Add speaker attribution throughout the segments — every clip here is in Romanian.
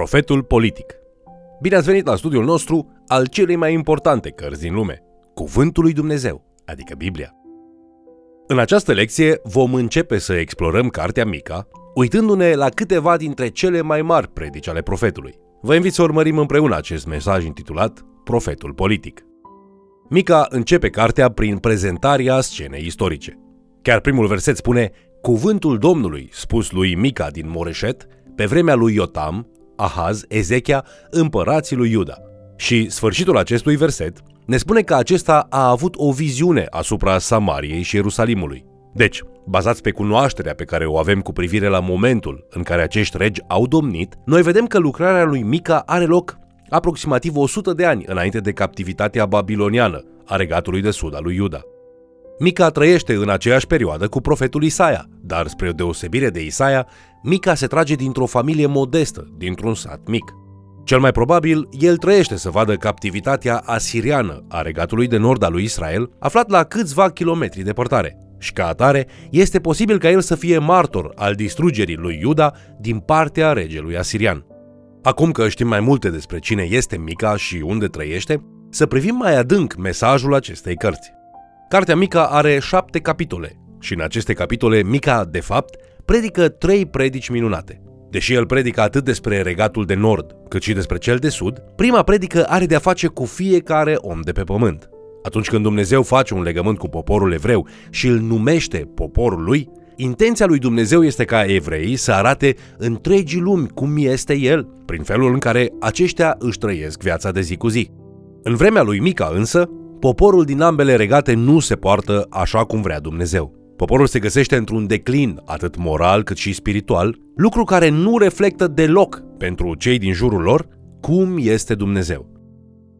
Speaker 1: Profetul politic. Bine ați venit la studiul nostru al celei mai importante cărți din lume, Cuvântul lui Dumnezeu, adică Biblia. În această lecție vom începe să explorăm cartea Mica, uitându-ne la câteva dintre cele mai mari predici ale profetului. Vă invit să urmărim împreună acest mesaj intitulat Profetul politic. Mica începe cartea prin prezentarea scenei istorice. Chiar primul verset spune Cuvântul Domnului, spus lui Mica din Moreșet, pe vremea lui Iotam, Ahaz, Ezechia, împărații lui Iuda. Și sfârșitul acestui verset ne spune că acesta a avut o viziune asupra Samariei și Ierusalimului. Deci, bazați pe cunoașterea pe care o avem cu privire la momentul în care acești regi au domnit, noi vedem că lucrarea lui Mica are loc aproximativ 100 de ani înainte de captivitatea babiloniană a regatului de sud al lui Iuda. Mica trăiește în aceeași perioadă cu profetul Isaia, dar spre o deosebire de Isaia, Mica se trage dintr-o familie modestă, dintr-un sat mic. Cel mai probabil, el trăiește să vadă captivitatea asiriană a regatului de nord al lui Israel, aflat la câțiva kilometri departare. Și ca atare, este posibil ca el să fie martor al distrugerii lui Iuda din partea regelui asirian. Acum că știm mai multe despre cine este Mica și unde trăiește, să privim mai adânc mesajul acestei cărți. Cartea Mica are șapte capitole și în aceste capitole Mica, de fapt, predică trei predici minunate. Deși el predică atât despre regatul de nord, cât și despre cel de sud, prima predică are de-a face cu fiecare om de pe pământ. Atunci când Dumnezeu face un legământ cu poporul evreu și îl numește poporul lui, intenția lui Dumnezeu este ca evreii să arate întregii lumi cum este el, prin felul în care aceștia își trăiesc viața de zi cu zi. În vremea lui Mica însă, poporul din ambele regate nu se poartă așa cum vrea Dumnezeu. Poporul se găsește într-un declin, atât moral cât și spiritual, lucru care nu reflectă deloc pentru cei din jurul lor cum este Dumnezeu.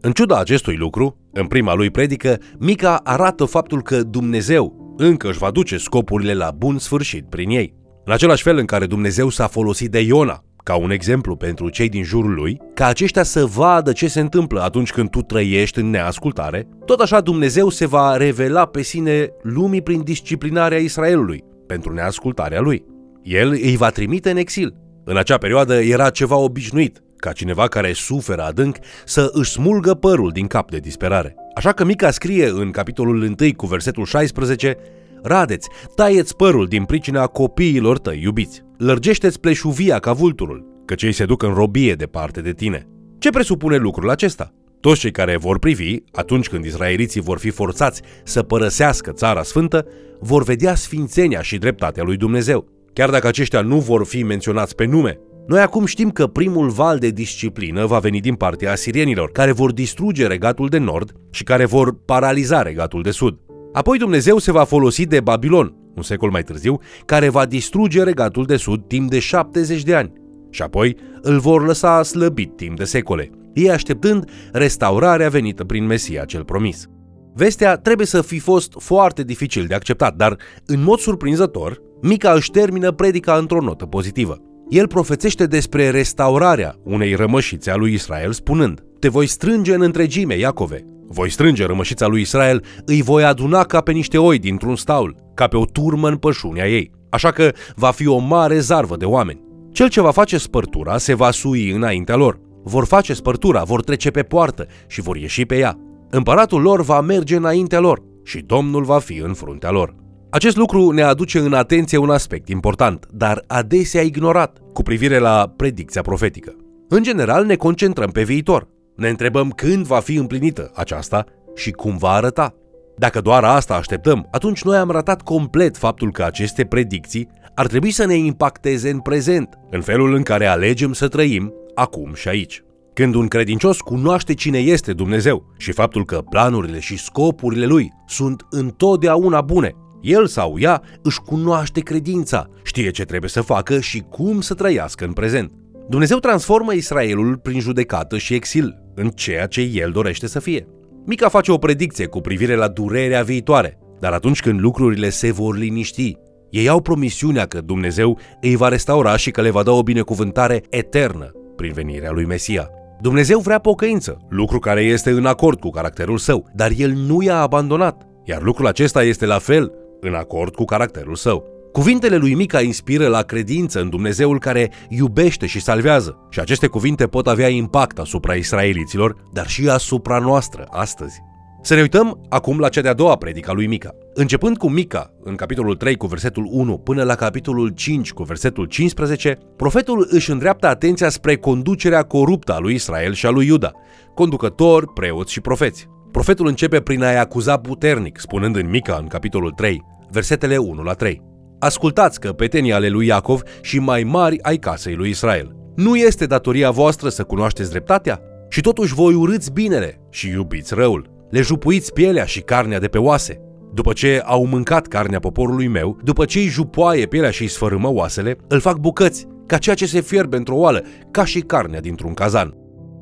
Speaker 1: În ciuda acestui lucru, în prima lui predică, Mica arată faptul că Dumnezeu încă își va duce scopurile la bun sfârșit prin ei. În același fel în care Dumnezeu s-a folosit de Iona ca un exemplu pentru cei din jurul lui, ca aceștia să vadă ce se întâmplă atunci când tu trăiești în neascultare, tot așa Dumnezeu se va revela pe sine lumii prin disciplinarea Israelului, pentru neascultarea lui. El îi va trimite în exil. În acea perioadă era ceva obișnuit, ca cineva care suferă adânc să își smulgă părul din cap de disperare. Așa că Mica scrie în capitolul 1 cu versetul 16 Radeți, taieți părul din pricina copiilor tăi iubiți. Lărgește-ți pleșuvia ca vulturul, că cei se duc în robie departe de tine. Ce presupune lucrul acesta? Toți cei care vor privi, atunci când israeliții vor fi forțați să părăsească țara sfântă, vor vedea sfințenia și dreptatea lui Dumnezeu. Chiar dacă aceștia nu vor fi menționați pe nume, noi acum știm că primul val de disciplină va veni din partea asirienilor, care vor distruge regatul de nord și care vor paraliza regatul de sud. Apoi Dumnezeu se va folosi de Babilon, un secol mai târziu, care va distruge regatul de sud timp de 70 de ani. Și apoi îl vor lăsa slăbit timp de secole, ei așteptând restaurarea venită prin Mesia cel promis. Vestea trebuie să fi fost foarte dificil de acceptat, dar, în mod surprinzător, Mica își termină predica într-o notă pozitivă. El profețește despre restaurarea unei rămășițe a lui Israel, spunând Te voi strânge în întregime, Iacove, voi strânge rămășița lui Israel, îi voi aduna ca pe niște oi dintr-un staul, ca pe o turmă în pășunia ei. Așa că va fi o mare zarvă de oameni. Cel ce va face spărtura se va sui înaintea lor. Vor face spărtura, vor trece pe poartă și vor ieși pe ea. Împăratul lor va merge înaintea lor și Domnul va fi în fruntea lor. Acest lucru ne aduce în atenție un aspect important, dar adesea ignorat, cu privire la predicția profetică. În general ne concentrăm pe viitor, ne întrebăm când va fi împlinită aceasta și cum va arăta. Dacă doar asta așteptăm, atunci noi am ratat complet faptul că aceste predicții ar trebui să ne impacteze în prezent, în felul în care alegem să trăim acum și aici. Când un credincios cunoaște cine este Dumnezeu și faptul că planurile și scopurile lui sunt întotdeauna bune, el sau ea își cunoaște credința, știe ce trebuie să facă și cum să trăiască în prezent. Dumnezeu transformă Israelul prin judecată și exil în ceea ce el dorește să fie. Mica face o predicție cu privire la durerea viitoare, dar atunci când lucrurile se vor liniști, ei au promisiunea că Dumnezeu îi va restaura și că le va da o binecuvântare eternă prin venirea lui Mesia. Dumnezeu vrea pocăință, lucru care este în acord cu caracterul său, dar el nu i-a abandonat, iar lucrul acesta este la fel în acord cu caracterul său. Cuvintele lui Mica inspiră la credință în Dumnezeul care iubește și salvează și aceste cuvinte pot avea impact asupra israeliților, dar și asupra noastră astăzi. Să ne uităm acum la cea de-a doua predică a lui Mica. Începând cu Mica, în capitolul 3 cu versetul 1 până la capitolul 5 cu versetul 15, profetul își îndreaptă atenția spre conducerea coruptă a lui Israel și a lui Iuda, conducători, preoți și profeți. Profetul începe prin a-i acuza puternic, spunând în Mica, în capitolul 3, versetele 1 la 3. Ascultați căpetenii ale lui Iacov și mai mari ai casei lui Israel. Nu este datoria voastră să cunoașteți dreptatea? Și totuși voi urâți binele și iubiți răul. Le jupuiți pielea și carnea de pe oase. După ce au mâncat carnea poporului meu, după ce îi jupoaie pielea și îi sfărâmă oasele, îl fac bucăți, ca ceea ce se fierbe într-o oală, ca și carnea dintr-un cazan.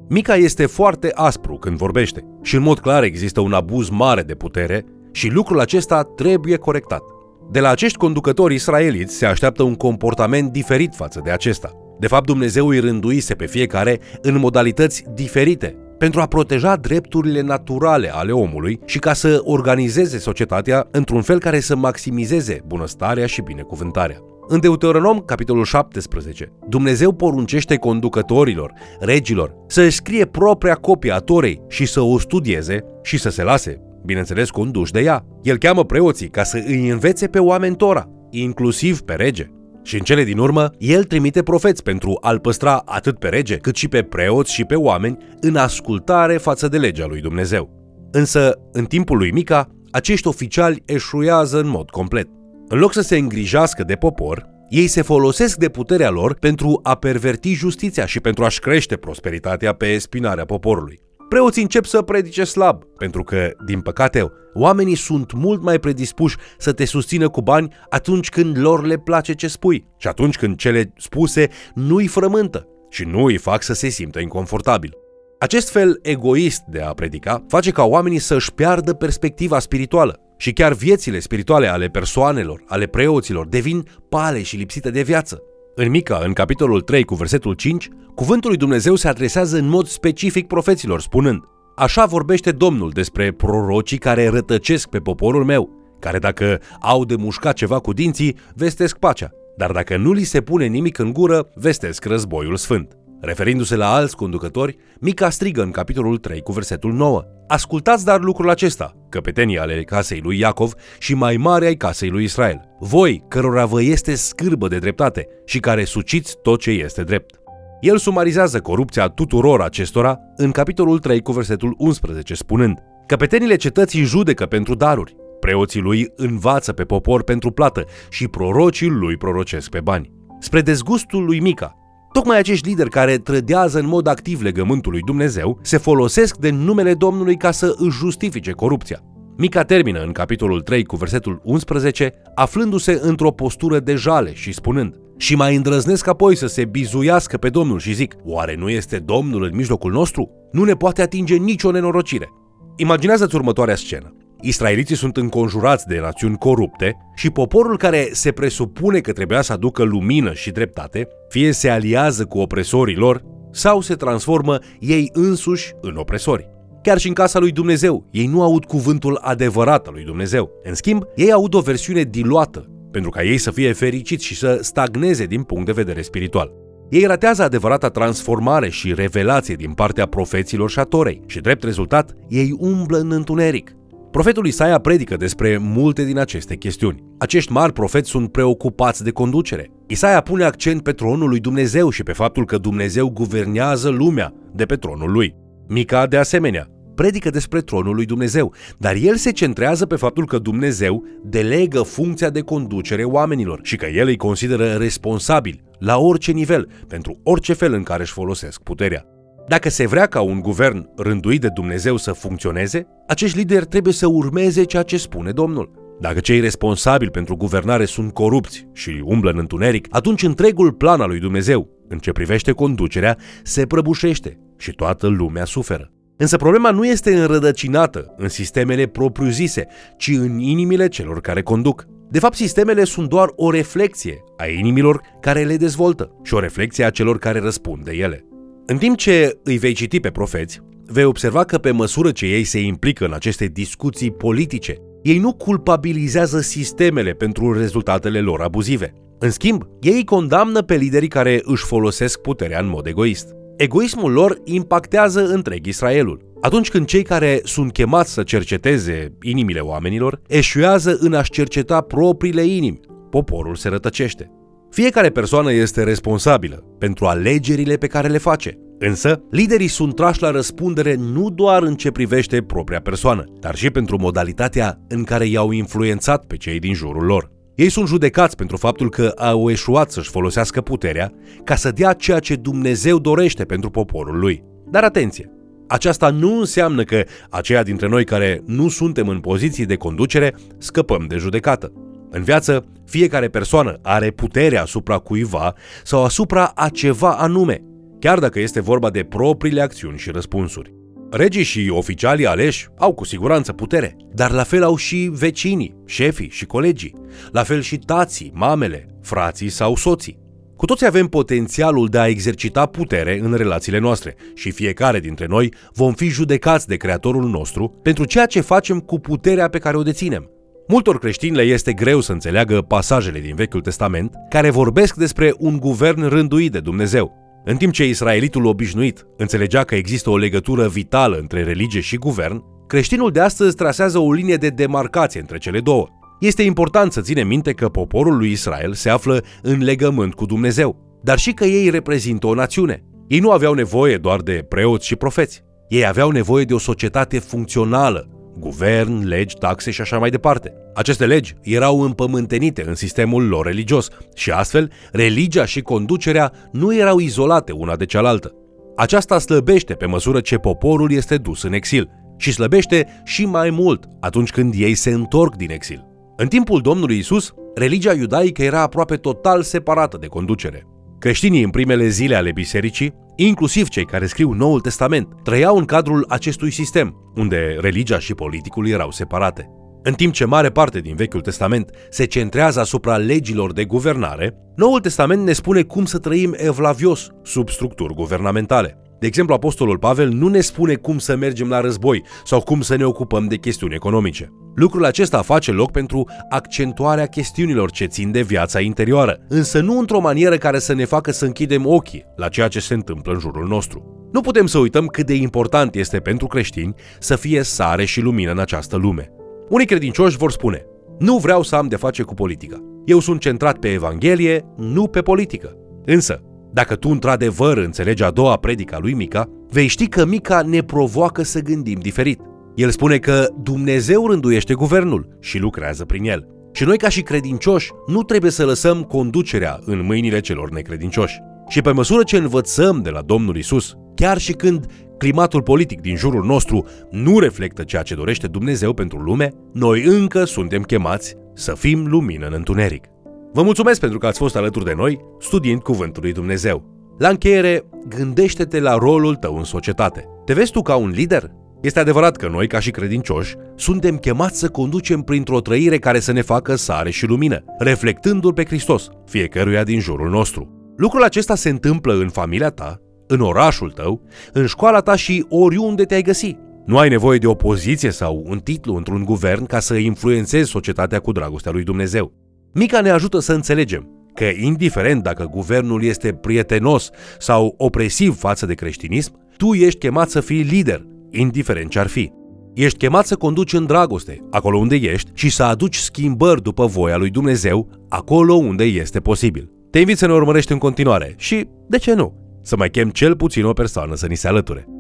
Speaker 1: Mica este foarte aspru când vorbește și în mod clar există un abuz mare de putere și lucrul acesta trebuie corectat. De la acești conducători israeliți se așteaptă un comportament diferit față de acesta. De fapt, Dumnezeu îi rânduise pe fiecare în modalități diferite pentru a proteja drepturile naturale ale omului și ca să organizeze societatea într-un fel care să maximizeze bunăstarea și binecuvântarea. În Deuteronom, capitolul 17, Dumnezeu poruncește conducătorilor, regilor, să își scrie propria copie a Torei și să o studieze și să se lase, bineînțeles, conduși de ea. El cheamă preoții ca să îi învețe pe oameni Tora, inclusiv pe rege. Și în cele din urmă, el trimite profeți pentru a-l păstra atât pe rege, cât și pe preoți și pe oameni în ascultare față de legea lui Dumnezeu. Însă, în timpul lui Mica, acești oficiali eșuiază în mod complet. În loc să se îngrijească de popor, ei se folosesc de puterea lor pentru a perverti justiția și pentru a-și crește prosperitatea pe spinarea poporului. Preoții încep să predice slab, pentru că, din păcate, oamenii sunt mult mai predispuși să te susțină cu bani atunci când lor le place ce spui și atunci când cele spuse nu îi frământă și nu îi fac să se simtă inconfortabil. Acest fel egoist de a predica face ca oamenii să-și piardă perspectiva spirituală și chiar viețile spirituale ale persoanelor, ale preoților, devin pale și lipsite de viață. În Mica, în capitolul 3 cu versetul 5, cuvântul lui Dumnezeu se adresează în mod specific profeților, spunând Așa vorbește Domnul despre prorocii care rătăcesc pe poporul meu, care dacă au de mușcat ceva cu dinții, vestesc pacea, dar dacă nu li se pune nimic în gură, vestesc războiul sfânt. Referindu-se la alți conducători, Mica strigă în capitolul 3 cu versetul 9. Ascultați dar lucrul acesta, căpetenii ale casei lui Iacov și mai mari ai casei lui Israel. Voi, cărora vă este scârbă de dreptate și care suciți tot ce este drept. El sumarizează corupția tuturor acestora în capitolul 3 cu versetul 11, spunând Căpetenile cetății judecă pentru daruri, preoții lui învață pe popor pentru plată și prorocii lui prorocesc pe bani. Spre dezgustul lui Mica, Tocmai acești lideri care trădează în mod activ legământul lui Dumnezeu se folosesc de numele Domnului ca să își justifice corupția. Mica termină în capitolul 3 cu versetul 11, aflându-se într-o postură de jale și spunând Și mai îndrăznesc apoi să se bizuiască pe Domnul și zic, oare nu este Domnul în mijlocul nostru? Nu ne poate atinge nicio nenorocire. Imaginează-ți următoarea scenă. Israeliții sunt înconjurați de națiuni corupte și poporul care se presupune că trebuia să aducă lumină și dreptate, fie se aliază cu opresorii lor, sau se transformă ei însuși în opresori. Chiar și în casa lui Dumnezeu, ei nu aud cuvântul adevărat al lui Dumnezeu. În schimb, ei aud o versiune diluată, pentru ca ei să fie fericiți și să stagneze din punct de vedere spiritual. Ei ratează adevărata transformare și revelație din partea profeților și a Torei și, drept rezultat, ei umblă în întuneric, Profetul Isaia predică despre multe din aceste chestiuni. Acești mari profeți sunt preocupați de conducere. Isaia pune accent pe tronul lui Dumnezeu și pe faptul că Dumnezeu guvernează lumea de pe tronul lui. Mica, de asemenea, predică despre tronul lui Dumnezeu, dar el se centrează pe faptul că Dumnezeu delegă funcția de conducere oamenilor și că el îi consideră responsabili la orice nivel, pentru orice fel în care își folosesc puterea. Dacă se vrea ca un guvern rânduit de Dumnezeu să funcționeze, acești lideri trebuie să urmeze ceea ce spune Domnul. Dacă cei responsabili pentru guvernare sunt corupți și umblă în întuneric, atunci întregul plan al lui Dumnezeu, în ce privește conducerea, se prăbușește și toată lumea suferă. Însă problema nu este înrădăcinată în sistemele propriu-zise, ci în inimile celor care conduc. De fapt, sistemele sunt doar o reflexie a inimilor care le dezvoltă și o reflexie a celor care răspund de ele. În timp ce îi vei citi pe profeți, vei observa că pe măsură ce ei se implică în aceste discuții politice, Ei nu culpabilizează sistemele pentru rezultatele lor abuzive. În schimb, ei condamnă pe liderii care își folosesc puterea în mod egoist. Egoismul lor impactează întreg Israelul. Atunci când cei care sunt chemați să cerceteze inimile oamenilor eșuează în a-și cerceta propriile inimi, poporul se rătăcește. Fiecare persoană este responsabilă pentru alegerile pe care le face. Însă, liderii sunt trași la răspundere nu doar în ce privește propria persoană, dar și pentru modalitatea în care i-au influențat pe cei din jurul lor. Ei sunt judecați pentru faptul că au eșuat să-și folosească puterea ca să dea ceea ce Dumnezeu dorește pentru poporul lui. Dar atenție! Aceasta nu înseamnă că aceia dintre noi care nu suntem în poziții de conducere scăpăm de judecată. În viață, fiecare persoană are puterea asupra cuiva sau asupra a ceva anume, chiar dacă este vorba de propriile acțiuni și răspunsuri. Regii și oficialii aleși au cu siguranță putere, dar la fel au și vecinii, șefii și colegii, la fel și tații, mamele, frații sau soții. Cu toți avem potențialul de a exercita putere în relațiile noastre și fiecare dintre noi vom fi judecați de Creatorul nostru pentru ceea ce facem cu puterea pe care o deținem. Multor creștini le este greu să înțeleagă pasajele din Vechiul Testament care vorbesc despre un guvern rânduit de Dumnezeu. În timp ce israelitul obișnuit înțelegea că există o legătură vitală între religie și guvern, creștinul de astăzi trasează o linie de demarcație între cele două. Este important să ținem minte că poporul lui Israel se află în legământ cu Dumnezeu, dar și că ei reprezintă o națiune. Ei nu aveau nevoie doar de preoți și profeți. Ei aveau nevoie de o societate funcțională, guvern, legi, taxe și așa mai departe. Aceste legi erau împământenite în sistemul lor religios și astfel religia și conducerea nu erau izolate una de cealaltă. Aceasta slăbește pe măsură ce poporul este dus în exil și slăbește și mai mult atunci când ei se întorc din exil. În timpul Domnului Isus, religia iudaică era aproape total separată de conducere. Creștinii în primele zile ale bisericii, inclusiv cei care scriu Noul Testament, trăiau în cadrul acestui sistem, unde religia și politicul erau separate. În timp ce mare parte din Vechiul Testament se centrează asupra legilor de guvernare, Noul Testament ne spune cum să trăim evlavios sub structuri guvernamentale. De exemplu, Apostolul Pavel nu ne spune cum să mergem la război sau cum să ne ocupăm de chestiuni economice. Lucrul acesta face loc pentru accentuarea chestiunilor ce țin de viața interioară, însă nu într-o manieră care să ne facă să închidem ochii la ceea ce se întâmplă în jurul nostru. Nu putem să uităm cât de important este pentru creștini să fie sare și lumină în această lume. Unii credincioși vor spune, nu vreau să am de face cu politica. Eu sunt centrat pe Evanghelie, nu pe politică. Însă, dacă tu într-adevăr înțelegi a doua predica lui Mica, vei ști că Mica ne provoacă să gândim diferit. El spune că Dumnezeu rânduiește guvernul și lucrează prin el. Și noi ca și credincioși nu trebuie să lăsăm conducerea în mâinile celor necredincioși. Și pe măsură ce învățăm de la Domnul Isus, chiar și când climatul politic din jurul nostru nu reflectă ceea ce dorește Dumnezeu pentru lume, noi încă suntem chemați să fim lumină în întuneric. Vă mulțumesc pentru că ați fost alături de noi studiind Cuvântul lui Dumnezeu. La încheiere, gândește-te la rolul tău în societate. Te vezi tu ca un lider? Este adevărat că noi, ca și credincioși, suntem chemați să conducem printr-o trăire care să ne facă sare și lumină, reflectându-L pe Hristos, fiecăruia din jurul nostru. Lucrul acesta se întâmplă în familia ta, în orașul tău, în școala ta și oriunde te-ai găsi. Nu ai nevoie de o poziție sau un titlu într-un guvern ca să influențezi societatea cu dragostea lui Dumnezeu. Mica ne ajută să înțelegem că, indiferent dacă guvernul este prietenos sau opresiv față de creștinism, tu ești chemat să fii lider, indiferent ce ar fi. Ești chemat să conduci în dragoste, acolo unde ești, și să aduci schimbări după voia lui Dumnezeu, acolo unde este posibil. Te invit să ne urmărești în continuare și, de ce nu, să mai chem cel puțin o persoană să ni se alăture.